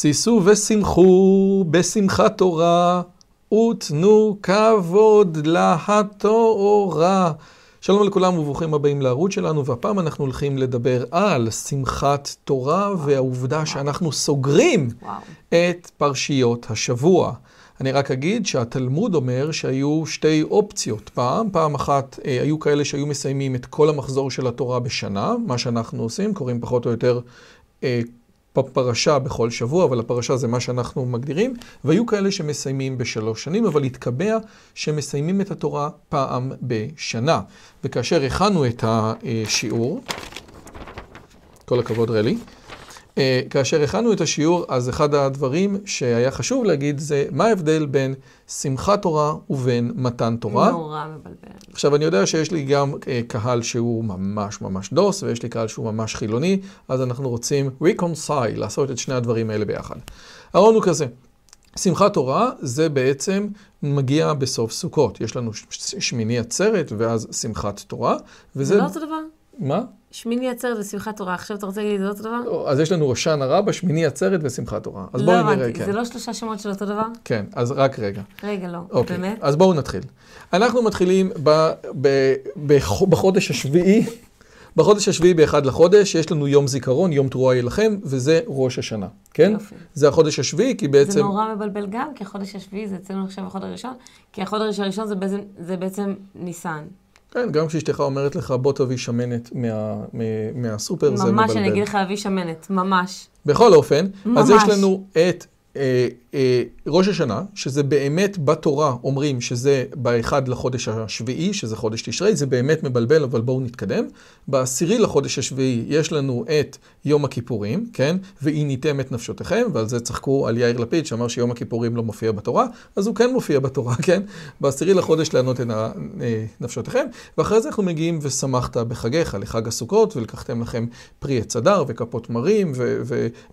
שישו ושמחו בשמחת תורה, ותנו כבוד לתורה. שלום לכולם וברוכים הבאים לערוץ שלנו, והפעם אנחנו הולכים לדבר על שמחת תורה והעובדה שאנחנו סוגרים את פרשיות השבוע. אני רק אגיד שהתלמוד אומר שהיו שתי אופציות פעם. פעם אחת אה, היו כאלה שהיו מסיימים את כל המחזור של התורה בשנה, מה שאנחנו עושים, קוראים פחות או יותר אה, פרשה בכל שבוע, אבל הפרשה זה מה שאנחנו מגדירים, והיו כאלה שמסיימים בשלוש שנים, אבל התקבע שמסיימים את התורה פעם בשנה. וכאשר הכנו את השיעור, כל הכבוד רלי, כאשר הכנו את השיעור, אז אחד הדברים שהיה חשוב להגיד זה מה ההבדל בין שמחת תורה ובין מתן תורה. נורא מבלבל. עכשיו, אני יודע שיש לי גם אה, קהל שהוא ממש ממש דוס, ויש לי קהל שהוא ממש חילוני, אז אנחנו רוצים reconcile, לעשות את שני הדברים האלה ביחד. הרעיון הוא כזה, שמחת תורה זה בעצם מגיע בסוף סוכות. יש לנו שמיני עצרת ואז שמחת תורה. וזה... זה לא אותו דבר? מה? שמיני עצרת ושמחת תורה, עכשיו אתה רוצה להגיד, לא אותו דבר? אז יש לנו ראשן הרבה, שמיני עצרת ושמחת תורה. אז בואי נראה, כן. לא זה לא שלושה שמות של אותו דבר? כן, אז רק רגע. רגע, לא, אוקיי, באמת? אז בואו נתחיל. אנחנו מתחילים ב, ב, ב, בחודש השביעי, בחודש השביעי באחד לחודש, יש לנו יום זיכרון, יום תרועה יהיה לכם, וזה ראש השנה, כן? יופי. זה החודש השביעי, כי בעצם... זה נורא מבלבל גם, כי החודש השביעי זה אצלנו עכשיו החודש הראשון, כי החודש הראשון זה בעצם, זה בעצם ניסן. כן, גם כשאשתך אומרת לך, בוא תביא שמנת מה, מה, מהסופר, זה מבלבל. ממש, אני אגיד לך להביא שמנת, ממש. בכל אופן, ממש. אז יש לנו את אה, ראש השנה, שזה באמת בתורה אומרים שזה באחד לחודש השביעי, שזה חודש תשרי, זה באמת מבלבל, אבל בואו נתקדם. בעשירי לחודש השביעי יש לנו את יום הכיפורים, כן? ועיניתם את נפשותיכם, ועל זה צחקו על יאיר לפיד, שאמר שיום הכיפורים לא מופיע בתורה, אז הוא כן מופיע בתורה, כן? בעשירי לחודש לענות את אה, נפשותיכם, ואחרי זה אנחנו מגיעים ושמחת בחגיך, לחג הסוכות, ולקחתם לכם פרי עץ אדר וכפות מרים,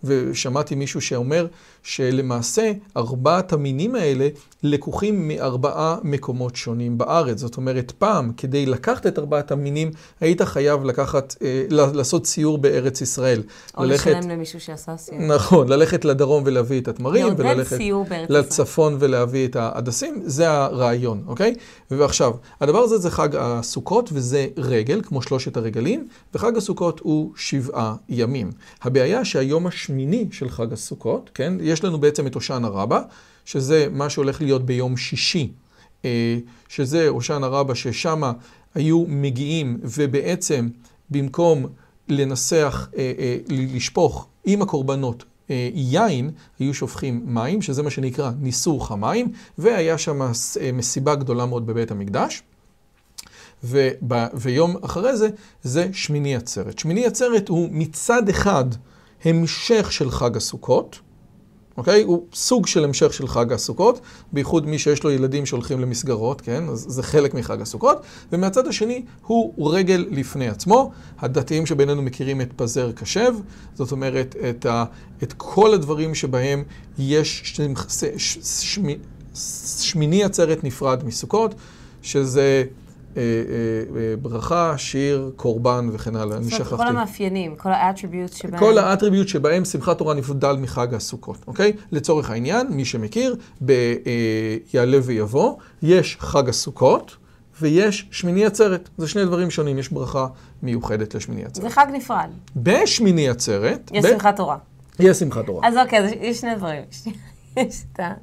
ושמעתי מישהו שאומר שלמעשה ארבעת המינים האלה לקוחים מארבעה מקומות שונים בארץ. זאת אומרת, פעם, כדי לקחת את ארבעת המינים, היית חייב לקחת, אה, לעשות סיור בארץ ישראל. או ללכת, לשלם למישהו שעשה סיור. נכון, ללכת לדרום ולהביא את התמרים, וללכת לצפון ולהביא את ההדסים, זה הרעיון, אוקיי? ועכשיו, הדבר הזה זה חג הסוכות, וזה רגל, כמו שלושת הרגלים, וחג הסוכות הוא שבעה ימים. הבעיה שהיום השמיני של חג הסוכות, כן, יש לנו בעצם את הושענא רבה, שזה מה שהולך להיות ביום שישי, אה, שזה הושענא רבה, ששם היו מגיעים ובעצם במקום לנסח, אה, אה, לשפוך עם הקורבנות יין, היו שופכים מים, שזה מה שנקרא ניסוך המים, והיה שם מסיבה גדולה מאוד בבית המקדש. ויום אחרי זה, זה שמיני עצרת. שמיני עצרת הוא מצד אחד המשך של חג הסוכות, אוקיי? הוא סוג של המשך של חג הסוכות, בייחוד מי שיש לו ילדים שהולכים למסגרות, כן? אז זה חלק מחג הסוכות. ומהצד השני, הוא רגל לפני עצמו. הדתיים שבינינו מכירים את פזר קשב, זאת אומרת, את, ה, את כל הדברים שבהם יש שמח, שמי, שמיני עצרת נפרד מסוכות, שזה... אה, אה, אה, ברכה, שיר, קורבן וכן הלאה. אני שכחתי. כל המאפיינים, כל האטריביוט שבהם... כל האטריביוט שבהם שמחת תורה נבדל מחג הסוכות, אוקיי? לצורך העניין, מי שמכיר, ביעלה ויבוא, יש חג הסוכות. ויש שמיני עצרת. זה שני דברים שונים, יש ברכה מיוחדת לשמיני עצרת. זה חג נפרד. בשמיני עצרת... יש ב... שמחת תורה. יש שמחת תורה. אז אוקיי, אז יש שני דברים. יש את ה...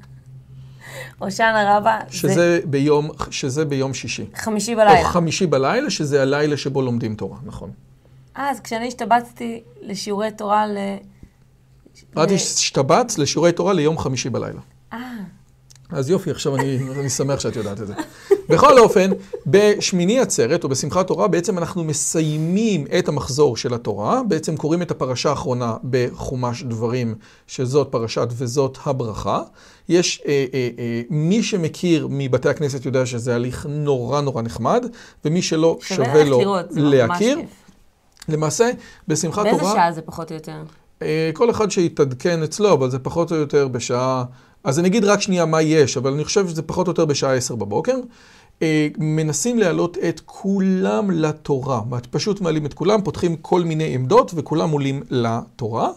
הושענא רבה. שזה, זה... ביום, שזה ביום שישי. חמישי בלילה. או חמישי בלילה, שזה הלילה שבו לומדים תורה, נכון. אז כשאני השתבצתי לשיעורי תורה ל... את השתבצת לשיעורי תורה ליום חמישי בלילה. אה. אז יופי, עכשיו אני, אני שמח שאת יודעת את זה. בכל אופן, בשמיני עצרת, או בשמחת תורה, בעצם אנחנו מסיימים את המחזור של התורה, בעצם קוראים את הפרשה האחרונה בחומש דברים, שזאת פרשת וזאת הברכה. יש, אה, אה, אה, מי שמכיר מבתי הכנסת יודע שזה הליך נורא נורא נחמד, ומי שלא שווה לו לראות, להכיר. למעשה, בשמחת תורה... באיזה שעה זה פחות או יותר? אה, כל אחד שיתעדכן אצלו, אבל זה פחות או יותר בשעה... אז אני אגיד רק שנייה מה יש, אבל אני חושב שזה פחות או יותר בשעה עשר בבוקר. אה, מנסים להעלות את כולם לתורה. פשוט מעלים את כולם, פותחים כל מיני עמדות וכולם עולים לתורה.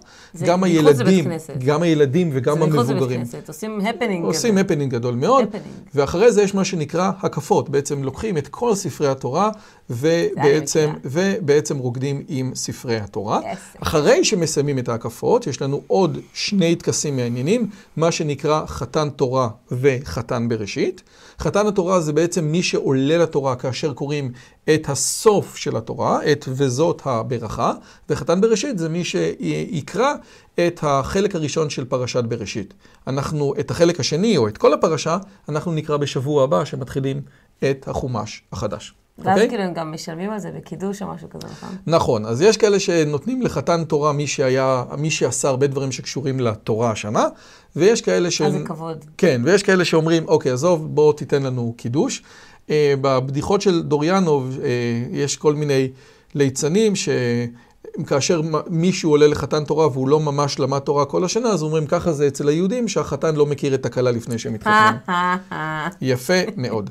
גם הילדים. גם הילדים וגם זה מחוץ לבית המבוגרים. כנסת, עושים הפנינג. עושים הפנינג גדול מאוד, הפנינג. ואחרי זה יש מה שנקרא הקפות. בעצם לוקחים את כל ספרי התורה, ובעצם, ובעצם רוקדים עם ספרי התורה. Yes. אחרי שמסיימים את ההקפות, יש לנו עוד שני טקסים מעניינים, מה שנקרא חתן תורה וחתן בראשית. חתן התורה זה בעצם מי שעולה לתורה כאשר קוראים את הסוף של התורה, את וזאת הברכה, וחתן בראשית זה מי שיקרא את החלק הראשון של פרשת בראשית. אנחנו, את החלק השני, או את כל הפרשה, אנחנו נקרא בשבוע הבא, שמתחילים את החומש החדש. ואז אוקיי? כאילו הם גם משלמים על זה בקידוש או משהו כזה, נכון? נכון, אז יש כאלה שנותנים לחתן תורה מי שהיה, מי שעשה הרבה דברים שקשורים לתורה השנה, ויש כאלה ש... אז זה כבוד. כן, ויש כאלה שאומרים, אוקיי, עזוב, בוא תיתן לנו קידוש. אה, בבדיחות של דוריאנוב אה, יש כל מיני ליצנים שכאשר מ- מישהו עולה לחתן תורה והוא לא ממש למד תורה כל השנה, אז אומרים, ככה זה אצל היהודים, שהחתן לא מכיר את הכלה לפני שהם מתחתנים. יפה מאוד.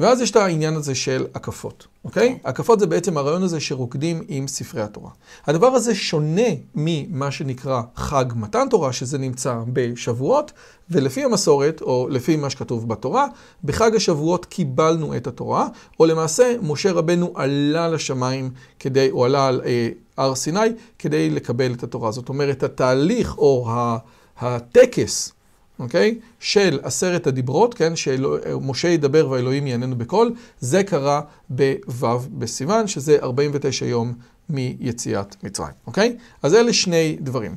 ואז יש את העניין הזה של הקפות, אוקיי? הקפות זה בעצם הרעיון הזה שרוקדים עם ספרי התורה. הדבר הזה שונה ממה שנקרא חג מתן תורה, שזה נמצא בשבועות, ולפי המסורת, או לפי מה שכתוב בתורה, בחג השבועות קיבלנו את התורה, או למעשה משה רבנו עלה לשמיים כדי, או עלה על אה, הר סיני כדי לקבל את התורה. זאת אומרת, התהליך או ה- הטקס, אוקיי? של עשרת הדיברות, כן? שמשה ידבר והאלוהים יעננו בקול, זה קרה בו' בסיוון, שזה 49 יום מיציאת מצרים, אוקיי? אז אלה שני דברים.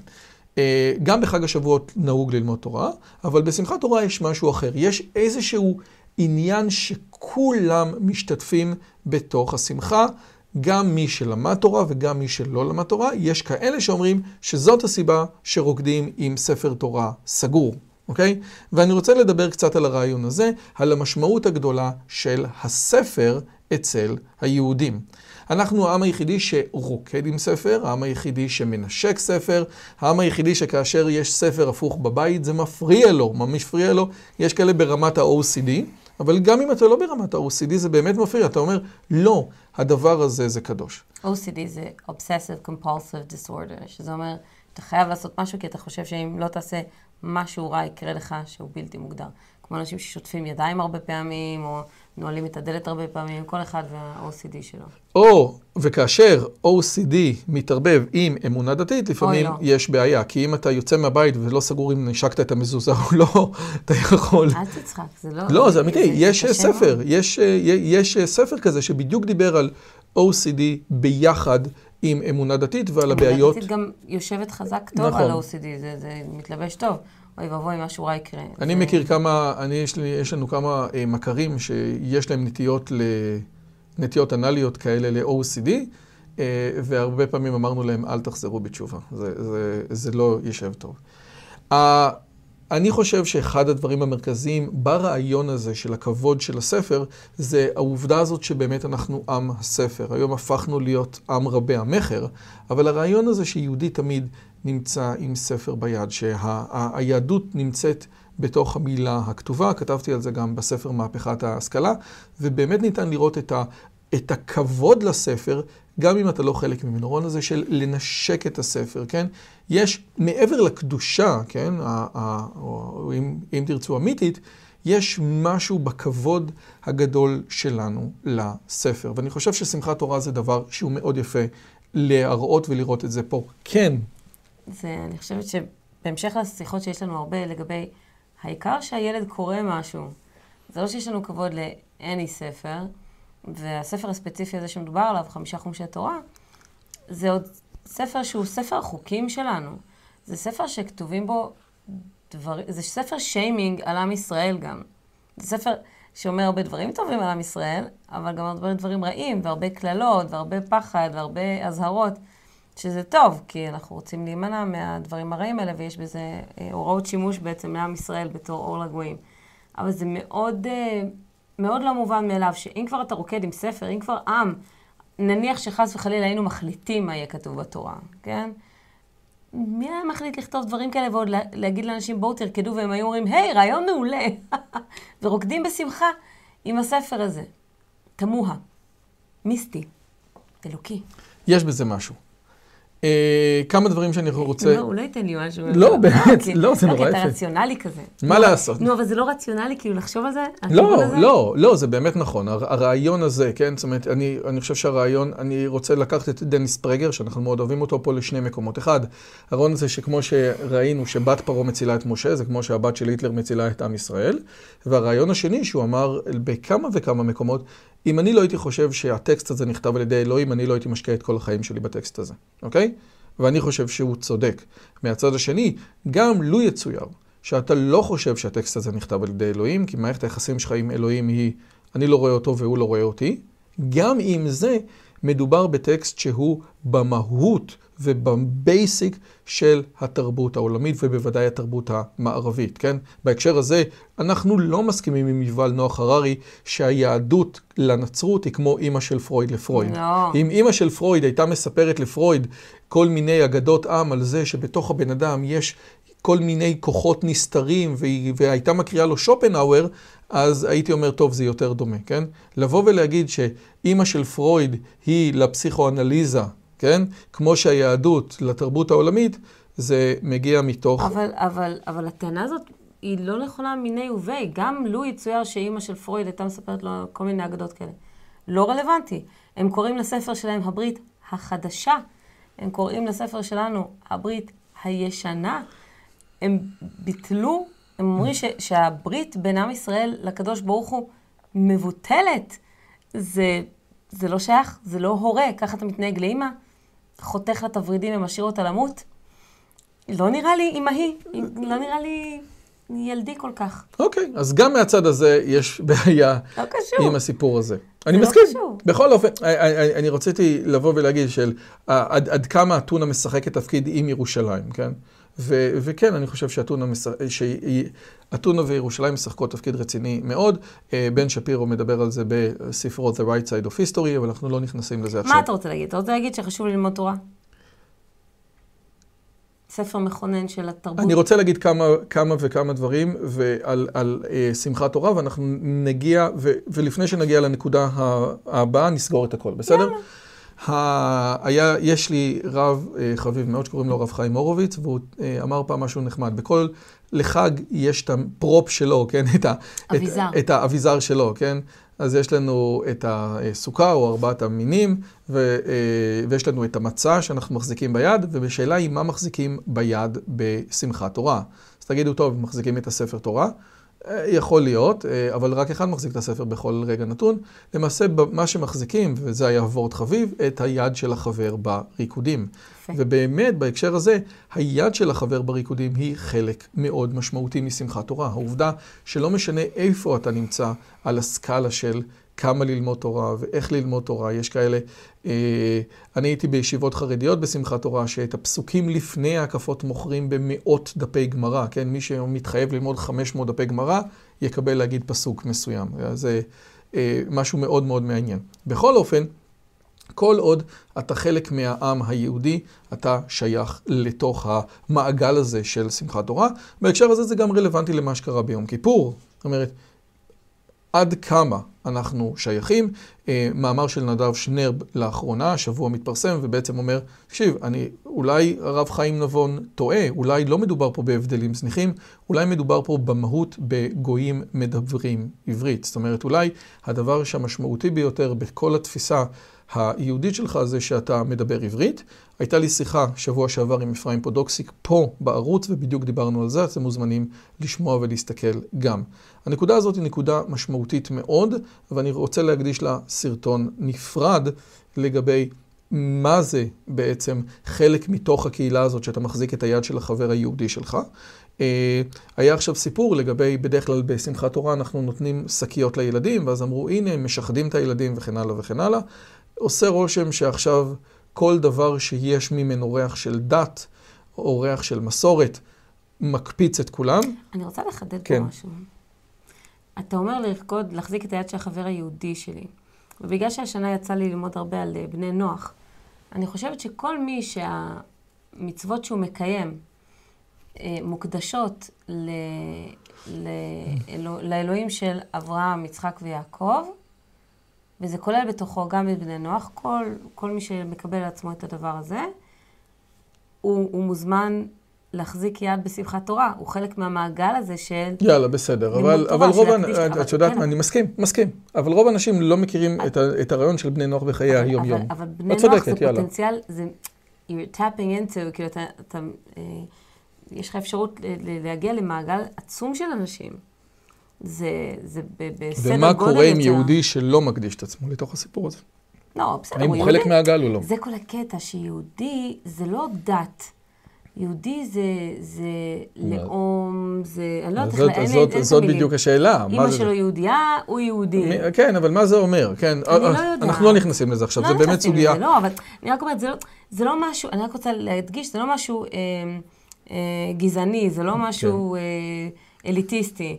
אה, גם בחג השבועות נהוג ללמוד תורה, אבל בשמחת תורה יש משהו אחר. יש איזשהו עניין שכולם משתתפים בתוך השמחה. גם מי שלמד תורה וגם מי שלא למד תורה, יש כאלה שאומרים שזאת הסיבה שרוקדים עם ספר תורה סגור, אוקיי? ואני רוצה לדבר קצת על הרעיון הזה, על המשמעות הגדולה של הספר אצל היהודים. אנחנו העם היחידי שרוקד עם ספר, העם היחידי שמנשק ספר, העם היחידי שכאשר יש ספר הפוך בבית זה מפריע לו, מה מפריע לו? יש כאלה ברמת ה-OCD, אבל גם אם אתה לא ברמת ה-OCD זה באמת מפריע, אתה אומר, לא, הדבר הזה זה קדוש. OCD זה Obsessive Compulsive Disorder, שזה אומר, אתה חייב לעשות משהו כי אתה חושב שאם לא תעשה משהו רע יקרה לך שהוא בלתי מוגדר. כמו אנשים ששוטפים ידיים הרבה פעמים, או נועלים את הדלת הרבה פעמים, כל אחד וה-OCD שלו. או, וכאשר OCD מתערבב עם אמונה דתית, לפעמים לא. יש בעיה. כי אם אתה יוצא מהבית ולא סגור אם נשקת את המזוזה או לא, אתה יכול... אל תצחק, זה לא... לא, זה אמיתי, יש קשה ספר. יש, אה, יש ספר כזה שבדיוק דיבר על OCD ביחד עם אמונה דתית ועל הבעיות. אמונה דתית גם יושבת חזק טוב נכון. על OCD, זה, זה מתלבש טוב. אוי ואבוי, משהו רע יקרה. אני זה- מכיר כמה, אני, יש, לי, יש לנו כמה אה, מכרים שיש להם נטיות, ל, נטיות אנליות כאלה ל-OCD, אה, והרבה פעמים אמרנו להם, אל תחזרו בתשובה, זה, זה, זה לא יישב טוב. אני חושב שאחד הדברים המרכזיים ברעיון הזה של הכבוד של הספר, זה העובדה הזאת שבאמת אנחנו עם הספר. היום הפכנו להיות עם רבי המכר, אבל הרעיון הזה שיהודי תמיד נמצא עם ספר ביד, שהיהדות נמצאת בתוך המילה הכתובה, כתבתי על זה גם בספר מהפכת ההשכלה, ובאמת ניתן לראות את ה... את הכבוד לספר, גם אם אתה לא חלק ממנו. הרעיון הזה של לנשק את הספר, כן? יש, מעבר לקדושה, כן? או אם, אם תרצו אמיתית, יש משהו בכבוד הגדול שלנו לספר. ואני חושב ששמחת תורה זה דבר שהוא מאוד יפה להראות ולראות את זה פה. כן, זה, אני חושבת שבהמשך לשיחות שיש לנו הרבה לגבי העיקר שהילד קורא משהו. זה לא שיש לנו כבוד ל-any ספר, והספר הספציפי הזה שמדובר עליו, חמישה חומשי תורה, זה עוד ספר שהוא ספר החוקים שלנו. זה ספר שכתובים בו דבר, זה ספר שיימינג על עם ישראל גם. זה ספר שאומר הרבה דברים טובים על עם ישראל, אבל גם הרבה דברים רעים, והרבה קללות, והרבה פחד, והרבה אזהרות, שזה טוב, כי אנחנו רוצים להימנע מהדברים הרעים האלה, ויש בזה אה, הוראות שימוש בעצם לעם ישראל בתור אור לגויים. אבל זה מאוד, אה, מאוד לא מובן מאליו, שאם כבר אתה רוקד עם ספר, אם כבר עם, נניח שחס וחלילה היינו מחליטים מה יהיה כתוב בתורה, כן? מי היה מחליט לכתוב דברים כאלה ועוד לה, להגיד לאנשים בואו תרקדו והם היו אומרים היי רעיון מעולה ורוקדים בשמחה עם הספר הזה. תמוה, מיסטי, אלוקי. יש בזה משהו. אה, כמה דברים שאני רוצה... לא, הוא לא ייתן לי משהו. לא, באמת, לא, זה נורא כי אתה יפה. רציונלי כזה. מה לעשות? נו, אבל זה לא רציונלי כאילו לחשוב על זה? לא? לא, לא, זה באמת נכון. הר- הרעיון הזה, כן? זאת אומרת, אני, אני חושב שהרעיון, אני רוצה לקחת את דניס פרגר, שאנחנו מאוד אוהבים אותו פה לשני מקומות. אחד, הרעיון הזה שכמו שראינו שבת פרעה מצילה את משה, זה כמו שהבת של היטלר מצילה את עם ישראל. והרעיון השני, שהוא אמר בכמה וכמה מקומות, אם אני לא הייתי חושב שהטקסט הזה נכתב על ידי אלוהים, אני לא הייתי משקיע את כל החיים שלי בטקסט הזה, אוקיי? ואני חושב שהוא צודק. מהצד השני, גם לו יצויר שאתה לא חושב שהטקסט הזה נכתב על ידי אלוהים, כי מערכת היחסים שלך עם אלוהים היא, אני לא רואה אותו והוא לא רואה אותי, גם עם זה מדובר בטקסט שהוא במהות ובבייסיק של התרבות העולמית ובוודאי התרבות המערבית, כן? בהקשר הזה, אנחנו לא מסכימים עם יובל נוח הררי שהיהדות לנצרות היא כמו אימא של פרויד לפרויד. לא. אם אימא של פרויד הייתה מספרת לפרויד כל מיני אגדות עם על זה שבתוך הבן אדם יש כל מיני כוחות נסתרים, והייתה מקריאה לו שופנהאואר, אז הייתי אומר, טוב, זה יותר דומה, כן? לבוא ולהגיד שאימא של פרויד היא לפסיכואנליזה, כן? כמו שהיהדות לתרבות העולמית, זה מגיע מתוך... אבל, אבל, אבל הטענה הזאת היא לא נכונה מיני ובי. גם לו יצויר שאימא של פרויד הייתה מספרת לו כל מיני אגדות כאלה. לא רלוונטי. הם קוראים לספר שלהם הברית החדשה. הם קוראים לספר שלנו הברית הישנה. הם ביטלו, הם אומרים ש, שהברית בין עם ישראל לקדוש ברוך הוא מבוטלת. זה, זה לא שייך, זה לא הורה. ככה אתה מתנהג לאימא, חותך לה את הוורידים ומשאיר אותה למות. לא נראה לי אמהי, לא נראה לי ילדי כל כך. אוקיי, אז גם מהצד הזה יש בעיה לא קשור. עם הסיפור הזה. אני לא מסכים. קשור. בכל אופן, אני- אני רציתי לבוא ולהגיד של עד עד כמה אתונה משחקת תפקיד עם ירושלים, כן? ו- וכן, אני חושב שאתונה וירושלים משחקות תפקיד רציני מאוד. אה, בן שפירו מדבר על זה בספרו The Right Side of History, אבל אנחנו לא נכנסים לזה עכשיו. מה אתה רוצה להגיד? אתה רוצה להגיד שחשוב ללמוד תורה? ספר מכונן של התרבות. אני רוצה להגיד כמה, כמה וכמה דברים ועל, על אה, שמחת תורה, ואנחנו נגיע, ו, ולפני שנגיע לנקודה הבאה, נסגור את הכל, בסדר? ה- היה, יש לי רב אה, חביב מאוד שקוראים לו רב חיים הורוביץ, והוא אה, אמר פעם משהו נחמד. בכל, לחג יש את הפרופ שלו, כן? את, ה, אביזר. את, את האביזר שלו, כן? אז יש לנו את הסוכה או ארבעת המינים, ו, אה, ויש לנו את המצה שאנחנו מחזיקים ביד, ובשאלה היא מה מחזיקים ביד בשמחת תורה. אז תגידו, טוב, מחזיקים את הספר תורה? אה, יכול להיות, אה, אבל רק אחד מחזיק את הספר בכל רגע נתון. למעשה, מה שמחזיקים, וזה היה וורט חביב, את היד של החבר בריקודים. יפה. ובאמת, בהקשר הזה, היד של החבר בריקודים היא חלק מאוד משמעותי משמחת תורה. העובדה שלא משנה איפה אתה נמצא על הסקאלה של כמה ללמוד תורה ואיך ללמוד תורה, יש כאלה, אה, אני הייתי בישיבות חרדיות בשמחת תורה, שאת הפסוקים לפני ההקפות מוכרים במאות דפי גמרא, כן? מי שמתחייב ללמוד 500 דפי גמרא, יקבל להגיד פסוק מסוים. זה אה, משהו מאוד מאוד מעניין. בכל אופן, כל עוד אתה חלק מהעם היהודי, אתה שייך לתוך המעגל הזה של שמחת תורה. בהקשר הזה זה גם רלוונטי למה שקרה ביום כיפור. זאת אומרת, עד כמה אנחנו שייכים. אה, מאמר של נדב שנר לאחרונה, השבוע מתפרסם, ובעצם אומר, תקשיב, אני, אולי הרב חיים נבון טועה, אולי לא מדובר פה בהבדלים זניחים, אולי מדובר פה במהות בגויים מדברים עברית. זאת אומרת, אולי הדבר שהמשמעותי ביותר בכל התפיסה היהודית שלך זה שאתה מדבר עברית. הייתה לי שיחה שבוע שעבר עם אפרים פודוקסיק פה בערוץ, ובדיוק דיברנו על זה, אתם מוזמנים לשמוע ולהסתכל גם. הנקודה הזאת היא נקודה משמעותית מאוד, ואני רוצה להקדיש לה סרטון נפרד לגבי מה זה בעצם חלק מתוך הקהילה הזאת שאתה מחזיק את היד של החבר היהודי שלך. אה, היה עכשיו סיפור לגבי, בדרך כלל בשמחת תורה אנחנו נותנים שקיות לילדים, ואז אמרו, הנה, הם משחדים את הילדים וכן הלאה וכן הלאה. עושה רושם שעכשיו כל דבר שיש ממנו ריח של דת, או ריח של מסורת, מקפיץ את כולם. אני רוצה לחדד כן. פה משהו. אתה אומר לרקוד, להחזיק את היד של החבר היהודי שלי. ובגלל שהשנה יצא לי ללמוד הרבה על אה, בני נוח, אני חושבת שכל מי שהמצוות שהוא מקיים אה, מוקדשות ל... לאלו... לאלוהים של אברהם, יצחק ויעקב, וזה כולל בתוכו גם את בני נוח, כל, כל מי שמקבל על עצמו את הדבר הזה, הוא, הוא מוזמן להחזיק יד בשמחת תורה. הוא חלק מהמעגל הזה של... יאללה, בסדר. אבל, תורה, אבל רוב, אבל- את יודעת, כן. אני מסכים, מסכים. אבל רוב האנשים לא מכירים את, את הרעיון של בני נוח בחיי היום-יום. אבל, אבל בני את נוח זה יאללה. פוטנציאל, זה... you're tapping into, כאילו אתה... אתה אה, יש לך אפשרות להגיע למעגל עצום של אנשים. זה, זה בסדר גודל ומה יותר. קורה עם יהודי שלא מקדיש את עצמו לתוך הסיפור הזה? לא, בסדר, האם הוא. חלק מהגל או לא? זה כל הקטע, שיהודי זה לא דת. יהודי זה, זה לאום, זה... אני לא יודעת איך... אין- אין את זאת. בדיוק השאלה. אמא שלו יהודייה, הוא יהודי. כן, אבל מה זה אומר? כן, אני לא אה, יודעת. אנחנו לא נכנסים לזה עכשיו, לא זה באמת נכנסים סוגיה. לזה, לא, אבל אני רק אומרת, זה לא, זה לא משהו, אני רק רוצה להדגיש, זה לא משהו אה, אה, גזעני, זה לא משהו כן. אה, אליטיסטי.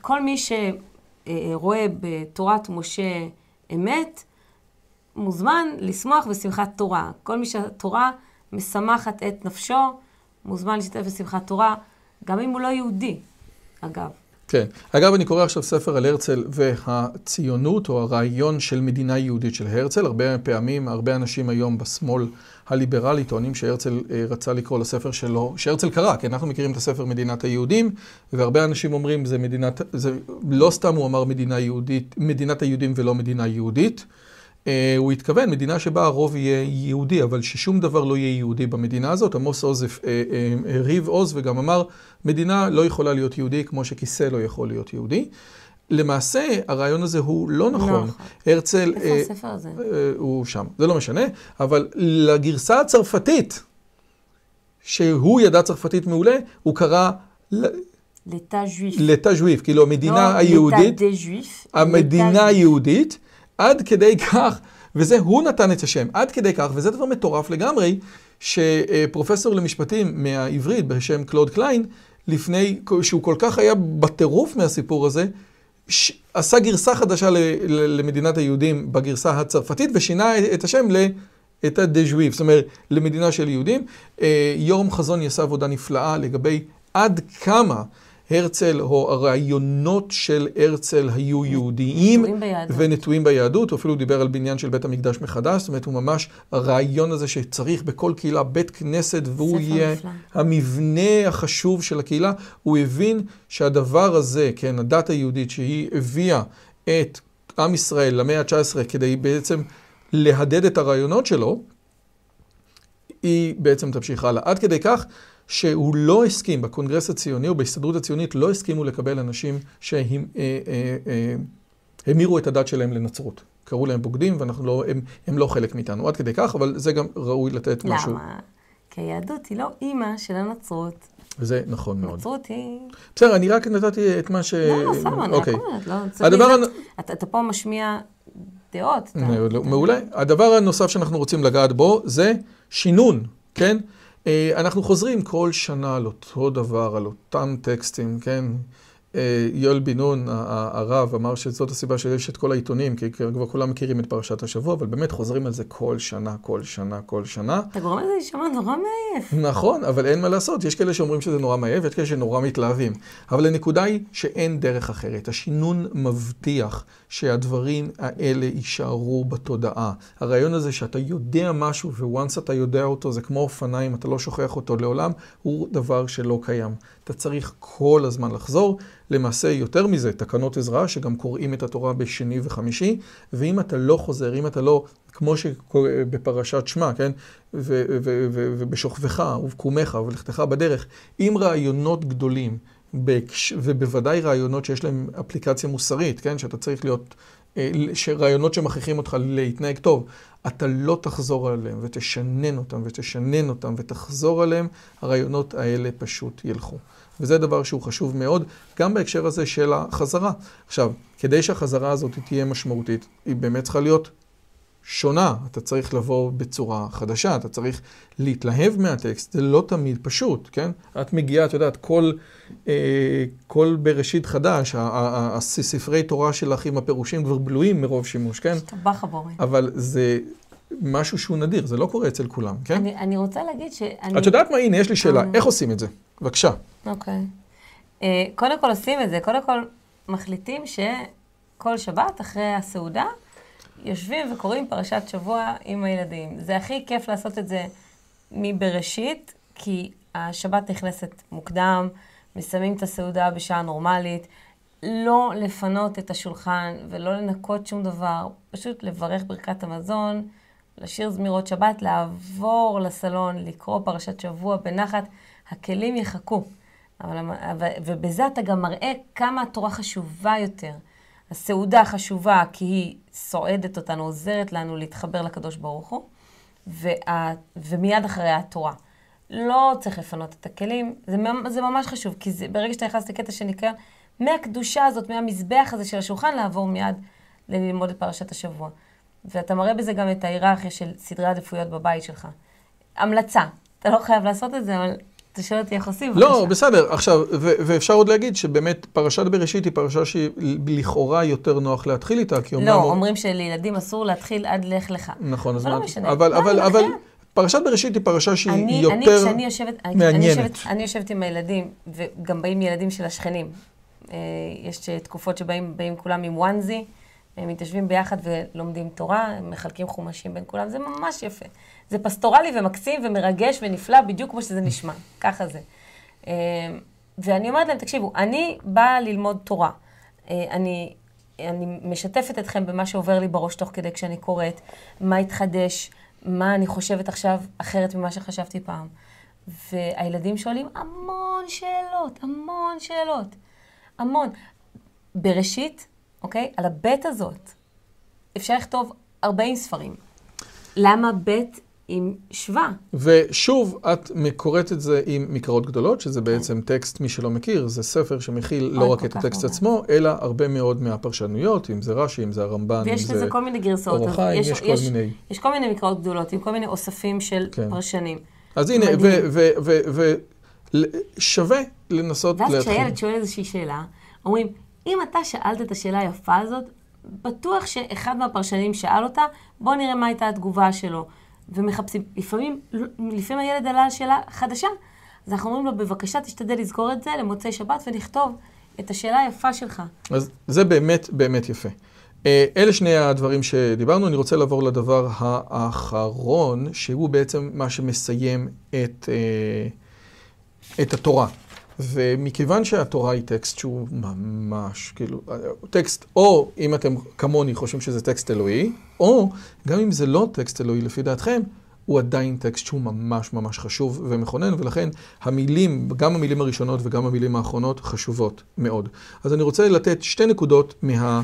כל מי שרואה בתורת משה אמת, מוזמן לשמוח בשמחת תורה. כל מי שהתורה משמחת את נפשו, מוזמן להשתתף בשמחת תורה, גם אם הוא לא יהודי, אגב. כן. אגב, אני קורא עכשיו ספר על הרצל והציונות, או הרעיון של מדינה יהודית של הרצל. הרבה פעמים, הרבה אנשים היום בשמאל הליברלי טוענים שהרצל אה, רצה לקרוא לספר שלו, שהרצל קרא, כי אנחנו מכירים את הספר מדינת היהודים, והרבה אנשים אומרים, זה מדינת, זה לא סתם הוא אמר מדינה יהודית, מדינת היהודים ולא מדינה יהודית. אה, הוא התכוון, מדינה שבה הרוב יהיה יהודי, אבל ששום דבר לא יהיה יהודי במדינה הזאת. עמוס עוז אה, אה, הריב עוז וגם אמר, מדינה לא יכולה להיות יהודי כמו שכיסא לא יכול להיות יהודי. למעשה, הרעיון הזה הוא לא נכון. נכון. הרצל, איפה אה, הספר הזה? אה, הוא שם, זה לא משנה, אבל לגרסה הצרפתית, שהוא ידע צרפתית מעולה, הוא קרא לטא ז'ויף. לטא ז'ואיף, כאילו המדינה לא היהודית. לטא דה ז'ויף. המדינה היהודית, עד כדי כך, וזה, הוא נתן את השם, עד כדי כך, וזה דבר מטורף לגמרי, שפרופסור למשפטים מהעברית בשם קלוד קליין, לפני, שהוא כל כך היה בטירוף מהסיפור הזה, ש... עשה גרסה חדשה ל... ל... למדינת היהודים בגרסה הצרפתית, ושינה את השם ל... את הדה ז'ואיף, זאת אומרת, למדינה של יהודים. אה, יורם חזון יעשה עבודה נפלאה לגבי עד כמה הרצל, או הרעיונות של הרצל היו יהודיים. ונטועים ביהדות, הוא אפילו דיבר על בניין של בית המקדש מחדש, זאת אומרת, הוא ממש, הרעיון הזה שצריך בכל קהילה בית כנסת, והוא יהיה נפלא. המבנה החשוב של הקהילה, הוא הבין שהדבר הזה, כן, הדת היהודית שהיא הביאה את עם ישראל למאה ה-19 כדי בעצם להדד את הרעיונות שלו, היא בעצם תמשיך הלאה. עד כדי כך שהוא לא הסכים, בקונגרס הציוני או בהסתדרות הציונית, לא הסכימו לקבל אנשים שהמירו את הדת שלהם לנצרות. קראו להם בוגדים, ואנחנו לא, הם, הם לא חלק מאיתנו. עד כדי כך, אבל זה גם ראוי לתת משהו. למה? כי היהדות היא לא אימא של הנצרות. וזה נכון מאוד. הנצרות היא... בסדר, אני רק נתתי את מה ש... לא, לא, סתם, אני רק אוקיי. אומרת, לא, צריך הדבר הנ- אתה- אתה פה משמיע דעות. אתה- מעולה. הדבר הנוסף שאנחנו רוצים לגעת בו זה שינון, כן? אה, אנחנו חוזרים כל שנה על אותו דבר, על אותם טקסטים, כן? אה, יואל בן נון, הרב, אמר שזאת הסיבה שיש את כל העיתונים, כי כבר כולם מכירים את פרשת השבוע, אבל באמת חוזרים על זה כל שנה, כל שנה, כל שנה. אתה גורם לזה להישמע נורא מעייף. נכון, אבל אין מה לעשות. יש כאלה שאומרים שזה נורא מעייף, יש כאלה שנורא מתלהבים. אבל הנקודה היא שאין דרך אחרת. השינון מבטיח שהדברים האלה יישארו בתודעה. הרעיון הזה שאתה יודע משהו, וואנס אתה יודע אותו, זה כמו אופניים, אתה לא שוכח אותו לעולם, הוא דבר שלא קיים. אתה צריך כל הזמן לחזור. למעשה, יותר מזה, תקנות עזרא, שגם קוראים את התורה בשני וחמישי, ואם אתה לא חוזר, אם אתה לא, כמו שבפרשת שמע, כן? ובשוכבך ובקומך ולכתך בדרך, עם רעיונות גדולים, ובוודאי רעיונות שיש להם אפליקציה מוסרית, כן? שאתה צריך להיות אה, רעיונות שמכריחים אותך להתנהג טוב, אתה לא תחזור עליהם ותשנן אותם ותשנן אותם ותחזור עליהם, הרעיונות האלה פשוט ילכו. וזה דבר שהוא חשוב מאוד, גם בהקשר הזה של החזרה. עכשיו, כדי שהחזרה הזאת תהיה משמעותית, היא באמת צריכה להיות שונה. אתה צריך לבוא בצורה חדשה, אתה צריך להתלהב מהטקסט, זה לא תמיד פשוט, כן? את מגיעה, את יודעת, כל, אה, כל בראשית חדש, הספרי תורה שלך עם הפירושים כבר בלויים מרוב שימוש, כן? טבח הבורא. אבל זה משהו שהוא נדיר, זה לא קורה אצל כולם, כן? אני, אני רוצה להגיד שאני... את יודעת מה? הנה, יש לי שאלה, איך עושים את זה? בבקשה. אוקיי. Uh, קודם כל עושים את זה, קודם כל מחליטים שכל שבת אחרי הסעודה יושבים וקוראים פרשת שבוע עם הילדים. זה הכי כיף לעשות את זה מבראשית, כי השבת נכנסת מוקדם, מסיימים את הסעודה בשעה נורמלית, לא לפנות את השולחן ולא לנקות שום דבר, פשוט לברך ברכת המזון, לשיר זמירות שבת, לעבור לסלון, לקרוא פרשת שבוע בנחת, הכלים יחכו. אבל, ובזה אתה גם מראה כמה התורה חשובה יותר. הסעודה חשובה כי היא סועדת אותנו, עוזרת לנו להתחבר לקדוש ברוך הוא, וה, ומיד אחריה התורה. לא צריך לפנות את הכלים, זה, זה ממש חשוב, כי זה, ברגע שאתה נכנס לקטע שנקרא, מהקדושה הזאת, מהמזבח הזה של השולחן, לעבור מיד ללמוד את פרשת השבוע. ואתה מראה בזה גם את ההיררכיה של סדרי עדיפויות בבית שלך. המלצה, אתה לא חייב לעשות את זה, אבל אתה שואל אותי איך עושים? לא, בסדר. עכשיו, ואפשר עוד להגיד שבאמת פרשת בראשית היא פרשה שלכאורה יותר נוח להתחיל איתה, כי אומנם... לא, אומרים שלילדים אסור להתחיל עד לך לך. נכון, אז... לא משנה. אבל, אבל, אבל פרשת בראשית היא פרשה שהיא אני, יותר אני, כשאני יושבת, מעניינת. אני יושבת, אני יושבת עם הילדים, וגם באים ילדים של השכנים. אה, יש תקופות שבאים כולם עם וואנזי. מתיישבים ביחד ולומדים תורה, מחלקים חומשים בין כולם, זה ממש יפה. זה פסטורלי ומקסים ומרגש ונפלא, בדיוק כמו שזה נשמע, ככה זה. אה, ואני אומרת להם, תקשיבו, אני באה ללמוד תורה. אה, אני, אני משתפת אתכם במה שעובר לי בראש תוך כדי כשאני קוראת, מה התחדש, מה אני חושבת עכשיו אחרת ממה שחשבתי פעם. והילדים שואלים המון שאלות, המון שאלות, המון. בראשית, אוקיי? על הבית הזאת אפשר לכתוב 40 ספרים. למה בית עם שווה? ושוב, את קוראת את זה עם מקראות גדולות, שזה בעצם טקסט, מי שלא מכיר, זה ספר שמכיל לא רק את הטקסט עצמו, אלא הרבה מאוד מהפרשנויות, אם זה רש"י, אם זה הרמב"ן, אם זה לזה כל מיני גרסאות. אור החיים, יש, יש כל מיני... יש כל מיני מקראות גדולות, עם כל מיני אוספים של כן. פרשנים. אז הנה, ושווה לנסות להתחיל. ואז כשהילד שואל איזושהי שאלה, אומרים, אם אתה שאלת את השאלה היפה הזאת, בטוח שאחד מהפרשנים שאל אותה, בוא נראה מה הייתה התגובה שלו. ומחפשים, לפעמים, לפעמים הילד עלה על שאלה חדשה, אז אנחנו אומרים לו, בבקשה תשתדל לזכור את זה למוצאי שבת ונכתוב את השאלה היפה שלך. אז זה באמת באמת יפה. אה, אלה שני הדברים שדיברנו, אני רוצה לעבור לדבר האחרון, שהוא בעצם מה שמסיים את, אה, את התורה. ומכיוון שהתורה היא טקסט שהוא ממש, כאילו, טקסט, או אם אתם כמוני חושבים שזה טקסט אלוהי, או גם אם זה לא טקסט אלוהי לפי דעתכם, הוא עדיין טקסט שהוא ממש ממש חשוב ומכונן, ולכן המילים, גם המילים הראשונות וגם המילים האחרונות, חשובות מאוד. אז אני רוצה לתת שתי נקודות מה...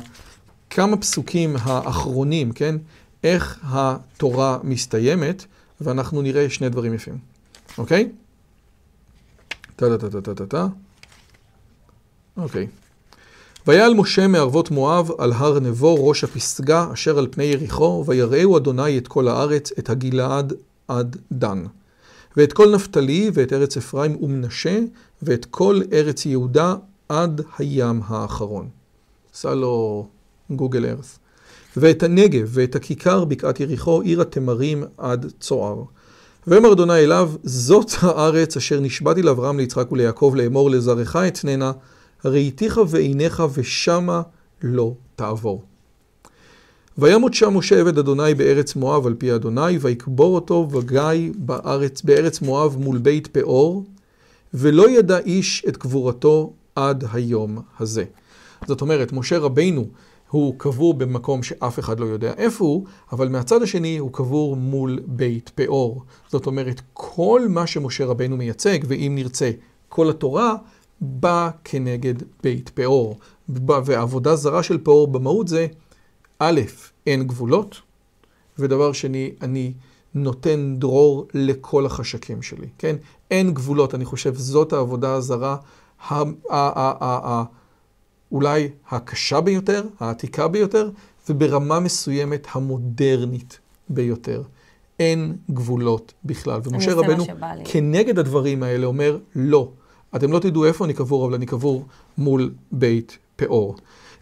כמה פסוקים האחרונים, כן? איך התורה מסתיימת, ואנחנו נראה שני דברים יפים, אוקיי? טה-טה-טה-טה-טה. אוקיי. ויעל משה מערבות מואב על הר נבו ראש הפסגה אשר על פני יריחו, ויראהו אדוני את כל הארץ, את הגלעד עד דן. ואת כל נפתלי ואת ארץ אפרים ומנשה, ואת כל ארץ יהודה עד הים האחרון. עשה לו גוגל ארץ. ואת הנגב ואת הכיכר בקעת יריחו, עיר התמרים עד צוער. ואמר אדוני אליו, זאת הארץ אשר נשבעתי לאברהם, ליצחק וליעקב לאמור לזרעך אתננה, ראיתיך ועיניך ושמה לא תעבור. וימות שם משה עבד אדוני בארץ מואב על פי אדוני, ויקבור אותו וגיא בארץ, בארץ מואב מול בית פאור, ולא ידע איש את קבורתו עד היום הזה. זאת אומרת, משה רבינו הוא קבור במקום שאף אחד לא יודע איפה הוא, אבל מהצד השני הוא קבור מול בית פאור. זאת אומרת, כל מה שמשה רבנו מייצג, ואם נרצה, כל התורה, בא כנגד בית פאור. ועבודה זרה של פאור במהות זה א', אין גבולות, ודבר שני, אני נותן דרור לכל החשקים שלי, כן? אין גבולות, אני חושב, זאת העבודה הזרה, אולי הקשה ביותר, העתיקה ביותר, וברמה מסוימת המודרנית ביותר. אין גבולות בכלל. ומשה רבנו. כנגד הדברים האלה, אומר, לא, אתם לא תדעו איפה אני קבור, אבל אני קבור מול בית פאור.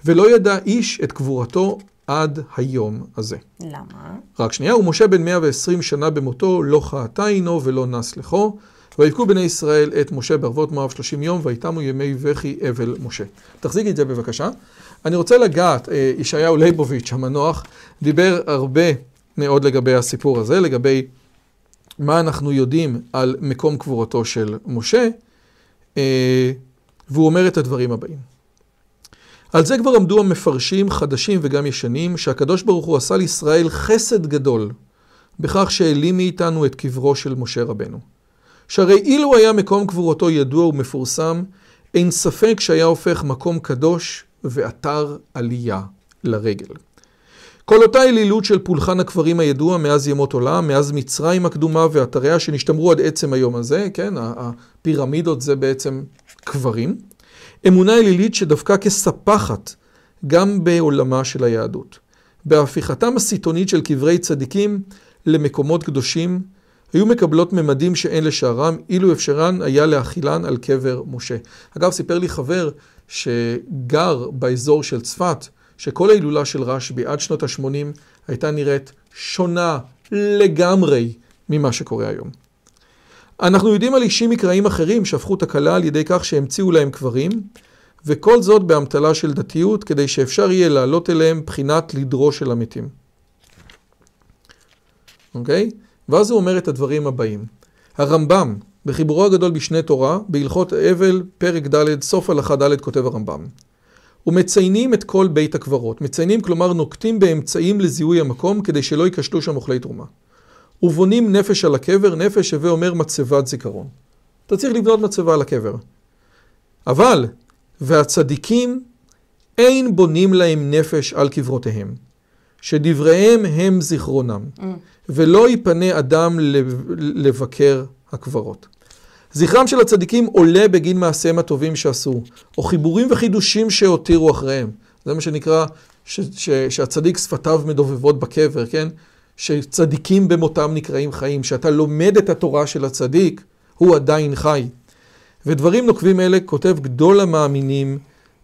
ולא ידע איש את קבורתו עד היום הזה. למה? רק שנייה, ומשה בן 120 שנה במותו, לא חעתה עינו ולא נס לכו. ויבכו בני ישראל את משה בערבות מואב 30 יום, ויתמו ימי בכי אבל משה. תחזיקי את זה בבקשה. אני רוצה לגעת, אה, ישעיהו ליבוביץ' המנוח, דיבר הרבה מאוד לגבי הסיפור הזה, לגבי מה אנחנו יודעים על מקום קבורתו של משה, אה, והוא אומר את הדברים הבאים. על זה כבר עמדו המפרשים חדשים וגם ישנים, שהקדוש ברוך הוא עשה לישראל חסד גדול, בכך שהעלים מאיתנו את קברו של משה רבנו. שהרי אילו היה מקום קבורתו ידוע ומפורסם, אין ספק שהיה הופך מקום קדוש ואתר עלייה לרגל. כל אותה אלילות של פולחן הקברים הידוע מאז ימות עולם, מאז מצרים הקדומה ואתריה שנשתמרו עד עצם היום הזה, כן, הפירמידות זה בעצם קברים. אמונה אלילית שדווקא כספחת גם בעולמה של היהדות. בהפיכתם הסיטונית של קברי צדיקים למקומות קדושים, היו מקבלות ממדים שאין לשערם, אילו אפשרן היה להכילן על קבר משה. אגב, סיפר לי חבר שגר באזור של צפת, שכל ההילולה של רשב"י עד שנות ה-80 הייתה נראית שונה לגמרי ממה שקורה היום. אנחנו יודעים על אישים מקראיים אחרים שהפכו תקלה על ידי כך שהמציאו להם קברים, וכל זאת באמתלה של דתיות, כדי שאפשר יהיה לעלות אליהם בחינת לדרו של המתים. אוקיי? ואז הוא אומר את הדברים הבאים. הרמב"ם, בחיבורו הגדול בשני תורה, בהלכות אבל, פרק ד', סוף הלכה ד', כותב הרמב"ם. ומציינים את כל בית הקברות. מציינים, כלומר נוקטים באמצעים לזיהוי המקום, כדי שלא ייכשלו שם אוכלי תרומה. ובונים נפש על הקבר, נפש הווה אומר מצבת זיכרון. אתה צריך לבנות מצבה על הקבר. אבל, והצדיקים אין בונים להם נפש על קברותיהם, שדבריהם הם זיכרונם, ולא יפנה אדם לבקר הקברות. זכרם של הצדיקים עולה בגין מעשיהם הטובים שעשו, או חיבורים וחידושים שהותירו אחריהם. זה מה שנקרא ש- ש- שהצדיק שפתיו מדובבות בקבר, כן? שצדיקים במותם נקראים חיים, שאתה לומד את התורה של הצדיק, הוא עדיין חי. ודברים נוקבים אלה כותב גדול המאמינים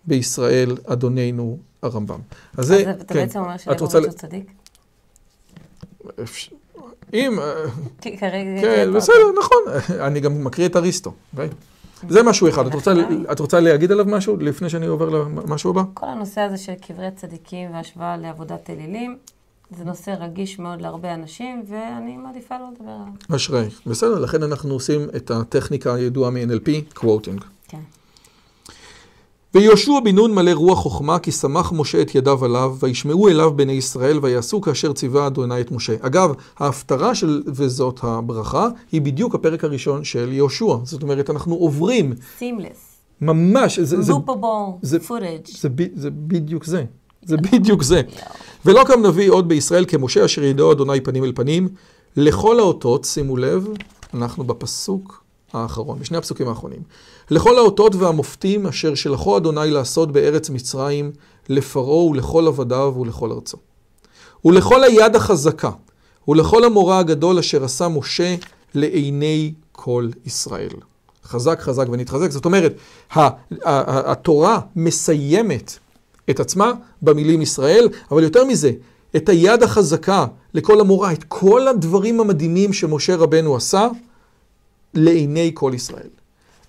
בישראל, אדוננו הרמב"ם. אז אז זה, אתה כן. בעצם אומר שלב רוצה צדיק? אם, אה. כן, בסדר, נכון. אני גם מקריא את אריסטו. אוקיי? זה משהו אחד. את רוצה, את רוצה להגיד עליו משהו לפני שאני עובר למשהו הבא? כל הנושא הזה של קברי צדיקים והשוואה לעבודת אלילים, זה נושא רגיש מאוד להרבה אנשים, ואני מעדיפה לא לדבר עליו. אשרייך. בסדר, לכן אנחנו עושים את הטכניקה הידועה מ-NLP, quoting. ויהושע בן נון מלא רוח חוכמה, כי סמך משה את ידיו עליו, וישמעו אליו בני ישראל, ויעשו כאשר ציווה אדוני את משה. אגב, ההפטרה של וזאת הברכה, היא בדיוק הפרק הראשון של יהושע. זאת אומרת, אנחנו עוברים סימלס. ממש. זה, ב- זה בדיוק זה. זה בדיוק זה. ולא קם נביא עוד בישראל כמשה אשר ידעו אדוני פנים אל פנים. לכל האותות, שימו לב, אנחנו בפסוק האחרון, בשני הפסוקים האחרונים. לכל האותות והמופתים אשר שלחו אדוני לעשות בארץ מצרים, לפרעה ולכל עבדיו ולכל ארצו. ולכל היד החזקה, ולכל המורא הגדול אשר עשה משה לעיני כל ישראל. חזק חזק ונתחזק. זאת אומרת, התורה מסיימת את עצמה במילים ישראל, אבל יותר מזה, את היד החזקה לכל המורא, את כל הדברים המדהימים שמשה רבנו עשה לעיני כל ישראל.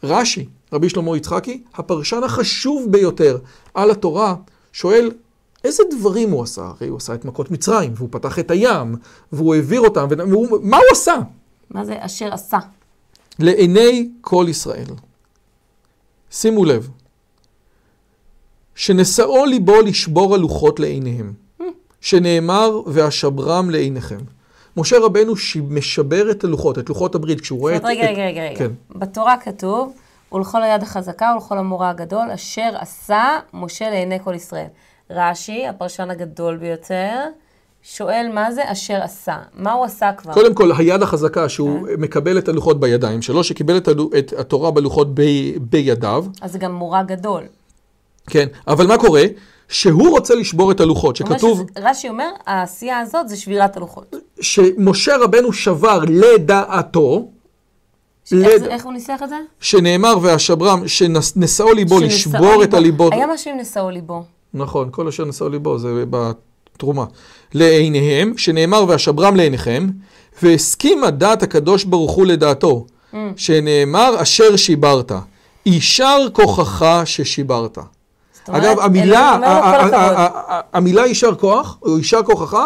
רש"י, רבי שלמה יצחקי, הפרשן החשוב ביותר על התורה, שואל, איזה דברים הוא עשה? הרי הוא עשה את מכות מצרים, והוא פתח את הים, והוא העביר אותם, והוא, מה הוא עשה? מה זה אשר עשה? לעיני כל ישראל. שימו לב, שנשאו ליבו לשבור הלוחות לעיניהם, שנאמר והשברם לעיניכם. משה רבנו ש- משבר את הלוחות, את לוחות הברית, כשהוא רואה את... רגע, רגע, רגע, רגע. כן. בתורה כתוב, ולכל היד החזקה ולכל המורא הגדול, אשר עשה משה לעיני כל ישראל. רש"י, הפרשן הגדול ביותר, שואל מה זה אשר עשה. מה הוא עשה כבר? קודם כל, היד החזקה שהוא כן. מקבל את הלוחות בידיים שלו, שקיבל את, הלו- את התורה בלוחות ב, בידיו, אז זה גם מורה גדול. כן, אבל מה קורה? שהוא רוצה לשבור את הלוחות, שכתוב רש"י אומר, העשייה הזאת זה שבירת הלוחות. שמשה רבנו שבר לדעתו, איך, לד- זה- איך הוא ניסח את זה? שנאמר והשברם, שנשאו ליבו לשבור את ליבו. הליבות. היה משהו עם נשאו ליבו. נכון, כל אשר נשאו ליבו, זה בתרומה. לעיניהם, שנאמר והשברם לעיניכם, והסכימה דעת הקדוש ברוך הוא לדעתו, Mm. שנאמר אשר שיברת. יישר כוחך ששיברת. אגב, המילה, המילה יישר כוח, או יישר כוחך,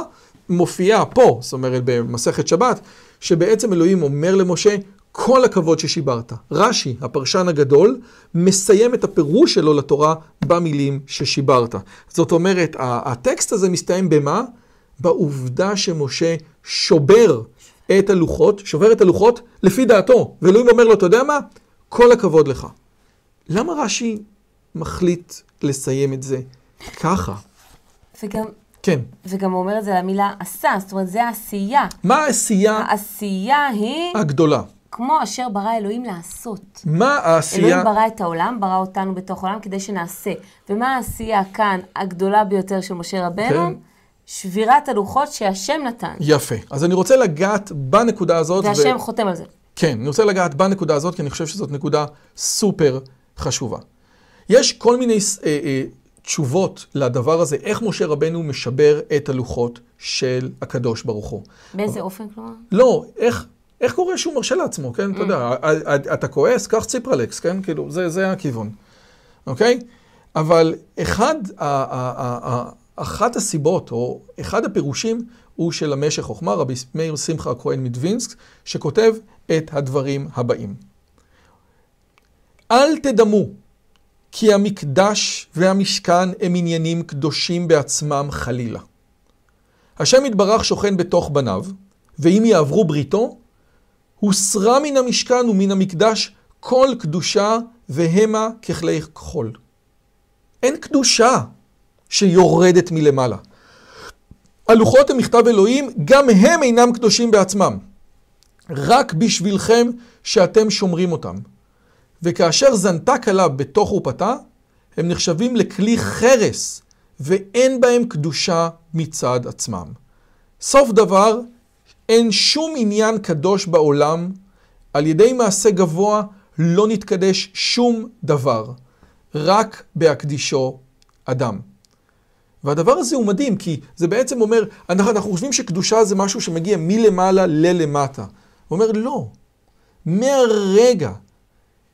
מופיעה פה, זאת אומרת במסכת שבת, שבעצם אלוהים אומר למשה, כל הכבוד ששיברת. רש"י, הפרשן הגדול, מסיים את הפירוש שלו לתורה במילים ששיברת. זאת אומרת, הטקסט הזה מסתיים במה? בעובדה שמשה שובר את הלוחות, שובר את הלוחות לפי דעתו. ואלוהים אומר לו, אתה יודע מה? כל הכבוד לך. למה רש"י מחליט לסיים את זה ככה? וגם, כן. וגם הוא אומר את זה למילה עשה, זאת אומרת, זה העשייה. מה העשייה העשייה היא הגדולה? כמו אשר ברא אלוהים לעשות. מה העשייה... אלוהים ברא את העולם, ברא אותנו בתוך העולם כדי שנעשה. ומה העשייה כאן הגדולה ביותר של משה רבנו? כן. שבירת הלוחות שהשם נתן. יפה. אז אני רוצה לגעת בנקודה הזאת. והשם חותם על זה. כן, אני רוצה לגעת בנקודה הזאת, כי אני חושב שזאת נקודה סופר חשובה. יש כל מיני אה, אה, תשובות לדבר הזה, איך משה רבנו משבר את הלוחות של הקדוש ברוך הוא. באיזה אופן כלומר? לא, איך, איך קורה שהוא מרשה לעצמו, כן? אתה יודע, אתה כועס, קח ציפרלקס, כן? כאילו, זה, זה הכיוון, אוקיי? אבל אחד, אחת הסיבות, או אחד הפירושים, הוא של המשך חוכמה, רבי מאיר שמחה הכהן מדווינסק, שכותב את הדברים הבאים. אל תדמו כי המקדש והמשכן הם עניינים קדושים בעצמם חלילה. השם יתברך שוכן בתוך בניו, ואם יעברו בריתו, הוסרה מן המשכן ומן המקדש כל קדושה והמה ככלי כחול. אין קדושה שיורדת מלמעלה. הלוחות הם מכתב אלוהים, גם הם אינם קדושים בעצמם. רק בשבילכם שאתם שומרים אותם. וכאשר זנתה כלה בתוך חופתה, הם נחשבים לכלי חרס, ואין בהם קדושה מצד עצמם. סוף דבר, אין שום עניין קדוש בעולם, על ידי מעשה גבוה לא נתקדש שום דבר, רק בהקדישו אדם. והדבר הזה הוא מדהים, כי זה בעצם אומר, אנחנו, חושבים שקדושה זה משהו שמגיע מלמעלה ללמטה. הוא אומר, לא. מהרגע,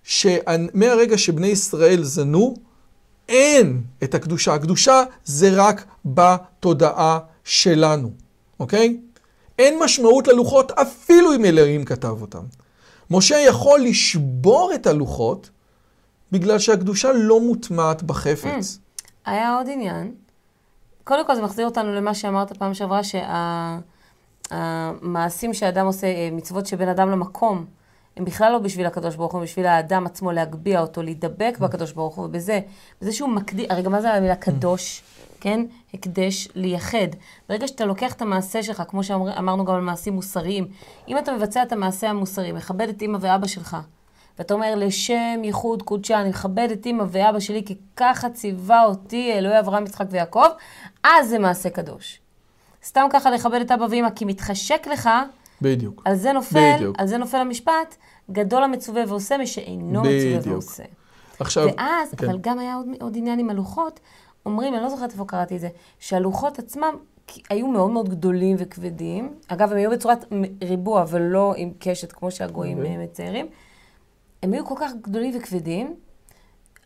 ש... מהרגע שבני ישראל זנו, אין את הקדושה. הקדושה זה רק בתודעה שלנו, אוקיי? אין משמעות ללוחות אפילו אם אלוהים כתב אותם. משה יכול לשבור את הלוחות בגלל שהקדושה לא מוטמעת בחפץ. היה עוד עניין. קודם כל זה מחזיר אותנו למה שאמרת פעם שעברה, שהמעשים שאדם עושה, אה, מצוות שבין אדם למקום, הם בכלל לא בשביל הקדוש ברוך הוא, בשביל האדם עצמו להגביה אותו, להידבק בקדוש ברוך הוא, ובזה, בזה שהוא מקדיש, הרי גם מה זה המילה קדוש, כן? הקדש, לייחד. ברגע שאתה לוקח את המעשה שלך, כמו שאמרנו גם על מעשים מוסריים, אם אתה מבצע את המעשה המוסרי, מכבד את אמא ואבא שלך, ואתה אומר, לשם ייחוד קודשה, אני מכבד את אמא ואבא שלי, כי ככה ציווה אותי אלוהי אברהם, יצחק ויעקב, אז זה מעשה קדוש. סתם ככה לכבד את אבא ואמא, כי מתחשק לך, בדיוק. על זה נופל, בדיוק. על זה נופל המשפט, גדול המצווה ועושה משאינו מצווה. ועושה. עכשיו, ואז, כן. אבל גם היה עוד, עוד עניין עם הלוחות, אומרים, אני לא זוכרת איפה קראתי את זה, שהלוחות עצמם היו מאוד מאוד גדולים וכבדים. אגב, הם היו בצורת ריבוע ולא עם קשת, כמו שהגויים אוקיי. אה, מציירים. הם היו כל כך גדולים וכבדים,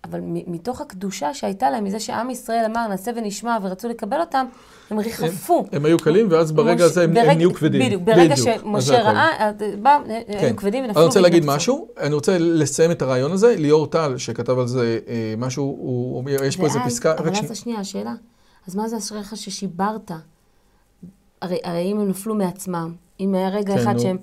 אבל מתוך הקדושה שהייתה להם, מזה שעם ישראל אמר, נעשה ונשמע, ורצו לקבל אותם, הם ריחפו. הם היו קלים, ואז ברגע מש- הזה הם, הם ברגע- נהיו כבדים. בדיוק, ברגע זה שמשה. ראה, אה, בא, כן. היו כבדים אני ונפלו רוצה להגיד. משהו, אני רוצה לסיים את הרעיון הזה. ליאור טל, שכתב על זה אה, משהו, הוא אומר, יש פה איזה ואז- פסקה, אבל אז שנייה. השנייה, השאלה, אז מה זה אשריך ששיברת? הרי, הרי אם הם נפלו מעצמם, אם היה רגע כן, אחד נו. שהם...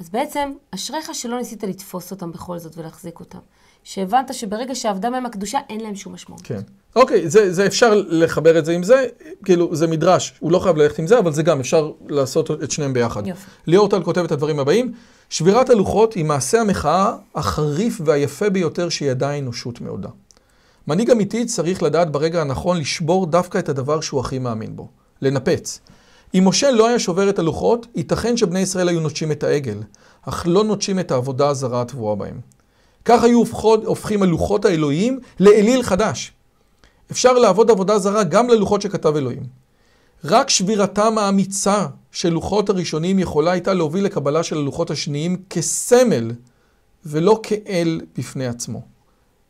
אז בעצם, אשריך שלא ניסית לתפוס אותם בכל זאת ולהחזיק אותם. שהבנת שברגע שעבדה מהם הקדושה, אין להם שום משמעות. כן. אוקיי, זה, זה אפשר לחבר את זה עם זה, כאילו, זה מדרש, הוא לא חייב ללכת עם זה, אבל זה גם, אפשר לעשות את שניהם ביחד. יופי. ליאור טל כותב את הדברים הבאים, שבירת הלוחות היא מעשה המחאה החריף והיפה ביותר שידעה האנושות מעודה. מנהיג אמיתי צריך לדעת ברגע הנכון לשבור דווקא את הדבר שהוא הכי מאמין בו, לנפץ. אם משה לא היה שובר את הלוחות, ייתכן שבני ישראל היו נוטשים את העגל, אך לא נוטשים את העבודה הזרה הטבועה בהם. כך היו הופכות, הופכים הלוחות האלוהיים לאליל חדש. אפשר לעבוד עבודה זרה גם ללוחות שכתב אלוהים. רק שבירתם האמיצה של לוחות הראשונים יכולה הייתה להוביל לקבלה של הלוחות השניים כסמל ולא כאל בפני עצמו.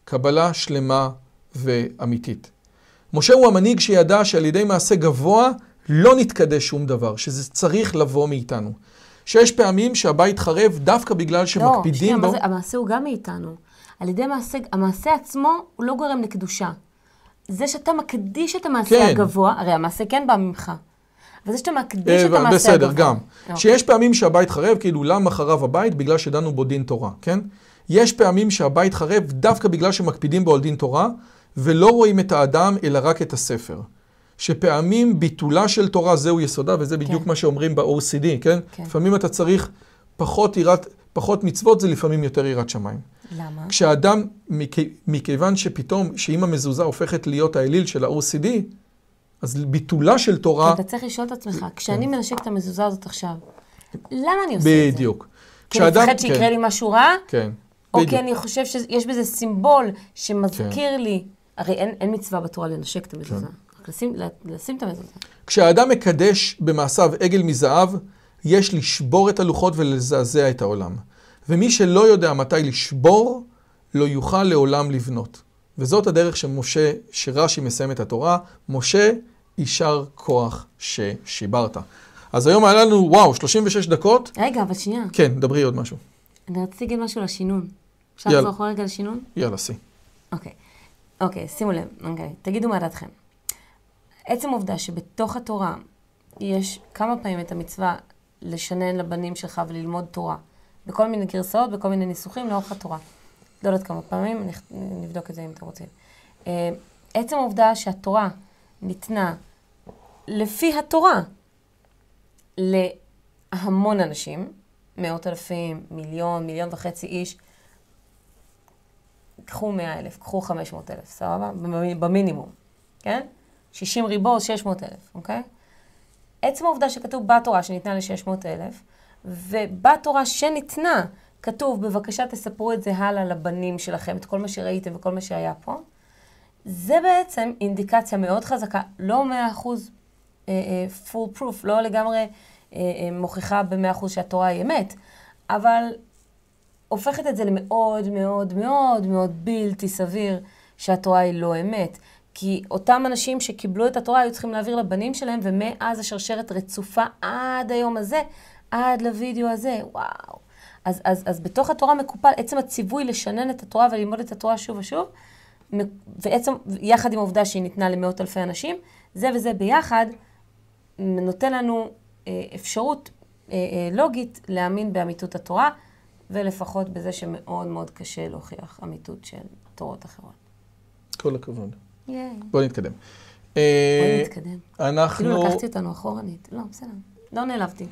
קבלה שלמה ואמיתית. משה הוא המנהיג שידע שעל ידי מעשה גבוה לא נתקדש שום דבר, שזה צריך לבוא מאיתנו. שיש פעמים שהבית חרב דווקא בגלל לא, שמקפידים מה בו. זה, המעשה הוא גם מאיתנו. על ידי מעשה, המעשה עצמו הוא לא גורם לקדושה. זה שאתה מקדיש את המעשה כן. הגבוה, הרי המעשה כן בא ממך. אבל זה שאתה מקדיש את אה, המעשה בסדר, הגבוה. גם. אוקיי. שיש פעמים שהבית חרב, כאילו למה חרב הבית? בגלל שדנו בו דין תורה, כן? יש פעמים שהבית חרב דווקא בגלל שמקפידים בו על דין תורה, ולא רואים את האדם, אלא רק את הספר. שפעמים ביטולה של תורה זהו יסודה, וזה בדיוק כן. מה שאומרים ב-OCD, כן? כן. לפעמים אתה צריך פחות יראת, פחות מצוות, זה לפעמים יותר יראת שמיים. למה? כשאדם, מכ... מכיוון שפתאום, שאם המזוזה הופכת להיות האליל של ה-OCD, אז ביטולה של תורה... אתה צריך לשאול את עצמך, כשאני מנשק את המזוזה הזאת עכשיו, למה אני עושה את זה? בדיוק. כי אני מפחד כן, שיקרה לי משהו רע? כן, או. כי אני חושב שיש בזה סימבול שמזכיר לי, הרי אין, מצווה בתורה לנשק את המזוזה, לשים, לשים את המזוזה. כשהאדם מקדש במעשיו עגל מזהב, יש לשבור את הלוחות ולזעזע את העולם. ומי שלא יודע מתי לשבור, לא יוכל לעולם לבנות. וזאת הדרך שמשה, שרש"י מסיים את התורה, משה, יישר כוח ששיברת. אז היום היה לנו, וואו, 36 דקות. רגע, אבל שנייה, כן, דברי עוד משהו. אני רציתי להגיד משהו לשינון. אפשר. לחזור אחורה רגע לשינון? יאללה, סי. אוקיי. אוקיי, שימו לב, אוקיי. תגידו מה דעתכם. עצם העובדה שבתוך התורה יש כמה פעמים את המצווה לשנן לבנים שלך וללמוד תורה. בכל מיני גרסאות, בכל מיני ניסוחים לאורך התורה. לא יודעת כמה פעמים, נבדוק את זה אם אתם רוצים. אה, עצם העובדה שהתורה ניתנה לפי התורה להמון אנשים, מאות אלפים, מיליון, מיליון וחצי איש, קחו 100 אלף, קחו 500 אלף, סבבה? במ- במינימום, כן? 60 ריבו, 600 אלף, אוקיי? עצם העובדה שכתוב בתורה שניתנה ל-600 אלף, ובתורה שניתנה כתוב, בבקשה תספרו את זה הלאה לבנים שלכם, את כל מה שראיתם וכל מה שהיה פה, זה בעצם אינדיקציה מאוד חזקה, לא 100% אה, אה, full proof, לא לגמרי אה, אה, מוכיחה ב-100% שהתורה היא אמת, אבל הופכת את זה למאוד מאוד מאוד מאוד בלתי סביר שהתורה היא לא אמת. כי אותם אנשים שקיבלו את התורה היו צריכים להעביר לבנים שלהם, ומאז השרשרת רצופה עד היום הזה, עד לוידאו הזה, וואו. אז, אז, אז בתוך התורה מקופל עצם הציווי לשנן את התורה וללמוד את התורה שוב ושוב, ועצם, יחד עם העובדה שהיא ניתנה למאות אלפי אנשים, זה וזה ביחד נותן לנו אה, אפשרות אה, אה, לוגית להאמין באמיתות התורה, ולפחות בזה שמאוד מאוד קשה להוכיח אמיתות של תורות אחרות. כל הכבוד. ייי. בואו נתקדם. בואי אה, נתקדם. אנחנו... כאילו לקחתי אותנו אחורנית. לא, בסדר. לא נעלבתי.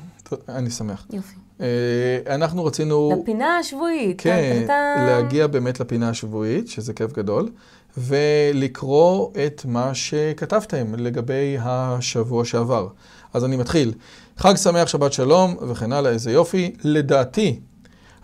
אני שמח. יופי. אה, אנחנו רצינו... לפינה השבועית. כן. להגיע באמת לפינה השבועית, שזה כיף גדול, ולקרוא את מה שכתבתם לגבי השבוע שעבר. אז אני מתחיל. חג שמח, שבת שלום, וכן הלאה, איזה יופי. לדעתי,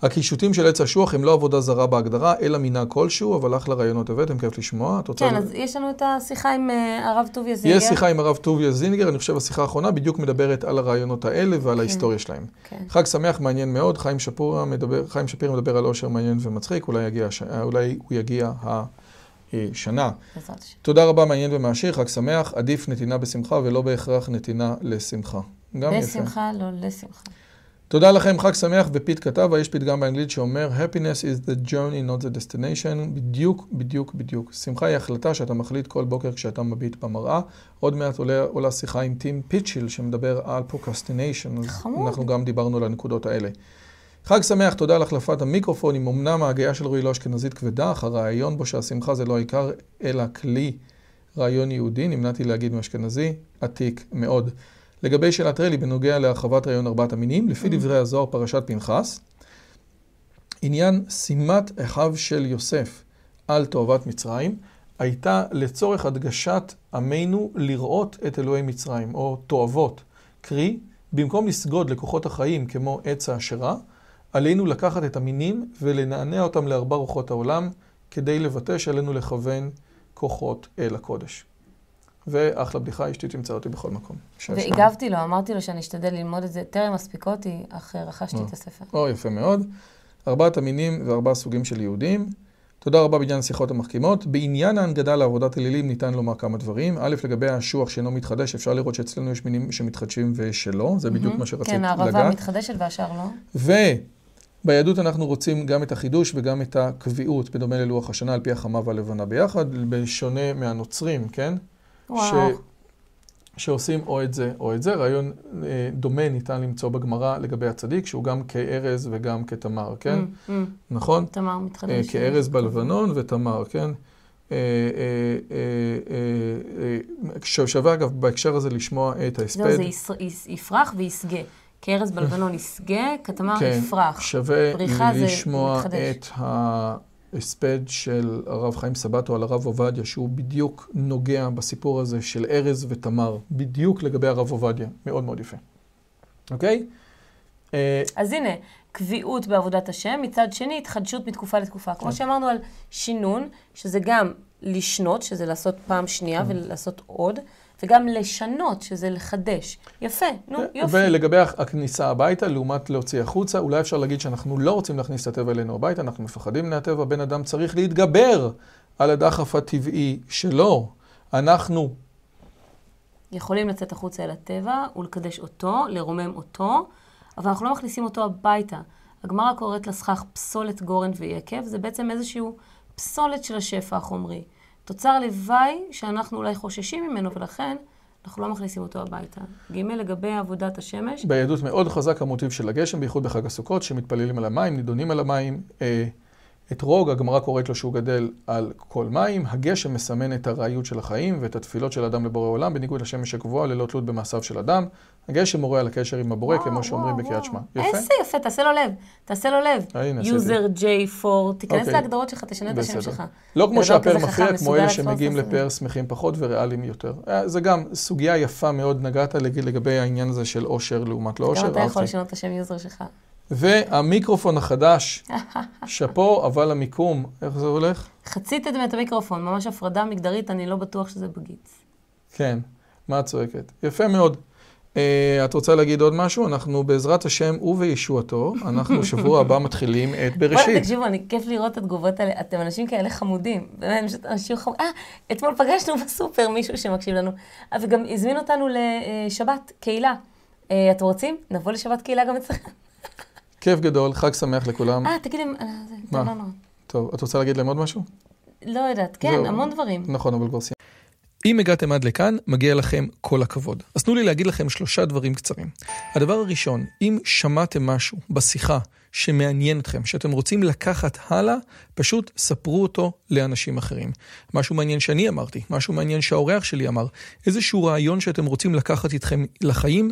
הקישוטים של עץ אשוח הם לא עבודה זרה בהגדרה, אלא מנהג כלשהו, אבל אחלה רעיונות הבאתם, כיף לשמוע. את רוצה... כן, אז יש לנו את השיחה עם אה, הרב טוביה זינגר. יש שיחה עם הרב טוביה זינגר, אני חושב השיחה האחרונה בדיוק מדברת על הרעיונות האלה ועל ההיסטוריה שלהם. כן. חג שמח, מעניין מאוד, חיים שפירא מדבר, חיים שפירא מדבר על אושר מעניין ומצחיק, אולי, יגיע, הש- אולי הוא יגיע. בעזרת השם. תודה רבה, מעניין ומעשיר, חג שמח, עדיף נתינה בשמחה ולא בהכרח נתינה לשמחה. גם יפה. בשמחה, לא לשמחה. תודה לכם, חג שמח, ופית כתב, יש פתגם באנגלית שאומר, happiness is the journey, not the destination. בדיוק, בדיוק, בדיוק. שמחה היא החלטה שאתה מחליט כל בוקר כשאתה מביט במראה. עוד מעט עולה, עולה שיחה עם טים פיצ'יל שמדבר על procrastination, אז חמוד. אנחנו גם דיברנו על הנקודות האלה. חג שמח, תודה על החלפת המיקרופונים. אמנם ההגייה של רועי לא אשכנזית כבדה, אך הרעיון בו שהשמחה זה לא העיקר, אלא כלי רעיון יהודי, נמנעתי להגיד מאשכנזי, עתיק מאוד. לגבי שאלת רלי בנוגע להרחבת רעיון ארבעת המינים, לפי דברי הזוהר פרשת פנחס, עניין שימת אחיו של יוסף על תועבת מצרים, הייתה לצורך הדגשת עמנו לראות את אלוהי מצרים, או תועבות. קרי, במקום לסגוד לכוחות החיים כמו עץ האשרה, עלינו לקחת את המינים ולנענע אותם לארבע רוחות העולם, כדי לבטא שעלינו לכוון כוחות אל הקודש. ואחלה בדיחה, אשתי תמצא אותי בכל מקום. והגבתי לו, אמרתי לו שאני אשתדל ללמוד את זה, טרם מספיק אותי, אך רכשתי את הספר. או, יפה מאוד. ארבעת המינים וארבעה סוגים של יהודים. תודה רבה בעניין השיחות המחכימות. בעניין ההנגדה לעבודת אלילים ניתן לומר כמה דברים. א', לגבי השוח שאינו מתחדש, אפשר לראות שאצלנו יש מינים שמתחדשים ושלא, זה בדיוק מה שרצית כן, לגעת. הערבה מתחדשת והשאר לא. וביהדות אנחנו רוצים גם את החידוש וגם את הקביעות, בדומה ללוח השנה, על פי החמה והלבנה ביחד, בשונה מהנוצרים, כן? וואו. שעושים או את זה או את זה. רעיון אה, דומה ניתן למצוא בגמרא לגבי הצדיק, שהוא גם כארז וגם כתמר, כן? Mm, mm. נכון? תמר אה, מתחדש. כארז בלבנון ותמר, כן? אה, אה, אה, אה, אה, ש- שווה אגב בהקשר הזה לשמוע את זהו, ההספד. זה יפרח ויסגה. כארז בלבנון יסגה, כתמר כן, יפרח. שווה לשמוע. את ההספד של הרב חיים סבטו על הרב עובדיה, שהוא בדיוק נוגע בסיפור הזה של ארז ותמר, בדיוק לגבי הרב עובדיה. מאוד מאוד יפה. אוקיי? אה, אז הנה, קביעות בעבודת השם, מצד שני, התחדשות מתקופה לתקופה. כן. כמו שאמרנו על שינון, שזה גם לשנות, שזה לעשות פעם כן. שנייה ולעשות עוד, וגם לשנות, שזה לחדש. יפה, נו, יופי. ולגבי הכניסה הביתה, לעומת להוציא החוצה, אולי אפשר להגיד שאנחנו לא רוצים להכניס את הטבע אלינו הביתה, אנחנו מפחדים מהטבע, בן אדם צריך להתגבר על הדחף הטבעי שלו. אנחנו, יכולים לצאת החוצה אל הטבע ולקדש אותו, לרומם אותו, אבל אנחנו לא מכניסים אותו הביתה. הגמרא קוראת לסכך פסולת גורן ויקב, זה בעצם איזשהו פסולת של השפע החומרי. תוצר לוואי שאנחנו אולי חוששים ממנו, ולכן אנחנו לא מכניסים אותו הביתה. ג' לגבי עבודת השמש, ביהדות מאוד חזק המוטיב של הגשם, בייחוד בחג הסוכות, שמתפללים על המים, נידונים על המים. אה, אתרוג, הגמרא קוראת לו שהוא גדל על כל מים. הגשם מסמן את הארעיות של החיים ואת התפילות של אדם לבורא עולם, בניגוד לשמש הקבועה, ללא תלות במעשיו של אדם. הגשם מורה על הקשר עם הבורא, וואו, כמו שאומרים בקריאת. שמע. יפה? איזה יפה, תעשה לו לב, תעשה לו לב. User J4, תיכנס אוקיי. להגדרות שלך, תשנה את השם. שלך. לא כמו חכם, מכריע, כמו אלה שמגיעים. לפאר שמחים פחות וריאליים יותר. אה, זה גם סוגיה יפה מאוד, נגעת לג- לגבי העניין הזה של עושר לעומת לא גם עושר. אתה יכול. לשנות את השם user שלך. והמיקרופון החדש, שאפו, אבל המיקום, איך זה הולך? חצית את המיקרופון, ממש הפרדה מגדרית, אני לא בטוח שזה בג"ץ. כן, מה את צועקת? יפה מאוד. Uh, את רוצה להגיד עוד משהו? אנחנו בעזרת השם ובישועתו, אנחנו שבוע הבא מתחילים את בראשית. תקשיבו, אני כיף לראות את התגובות האלה. אתם אנשים כאלה חמודים. באמת, פשוט אנשים חמודים. אה, אתמול פגשנו בסופר מישהו שמקשיב לנו. אה, וגם הזמין אותנו לשבת, קהילה. אה, אתם רוצים? נבוא לשבת קהילה גם אצלכם. כיף גדול, חג שמח לכולם. אה, תגידי, אה, זה, מה? טוב, את רוצה להגיד להם עוד משהו? לא יודעת, כן, זהו. המון דברים. נכון, אבל כבר סיימנו. אם הגעתם עד לכאן, מגיע לכם כל הכבוד. אז תנו לי להגיד לכם שלושה דברים קצרים. הדבר הראשון, אם שמעתם משהו בשיחה שמעניין אתכם, שאתם רוצים לקחת הלאה, פשוט ספרו אותו לאנשים אחרים. משהו מעניין שאני אמרתי, משהו מעניין שהאורח שלי אמר, איזשהו רעיון שאתם רוצים לקחת איתכם לחיים,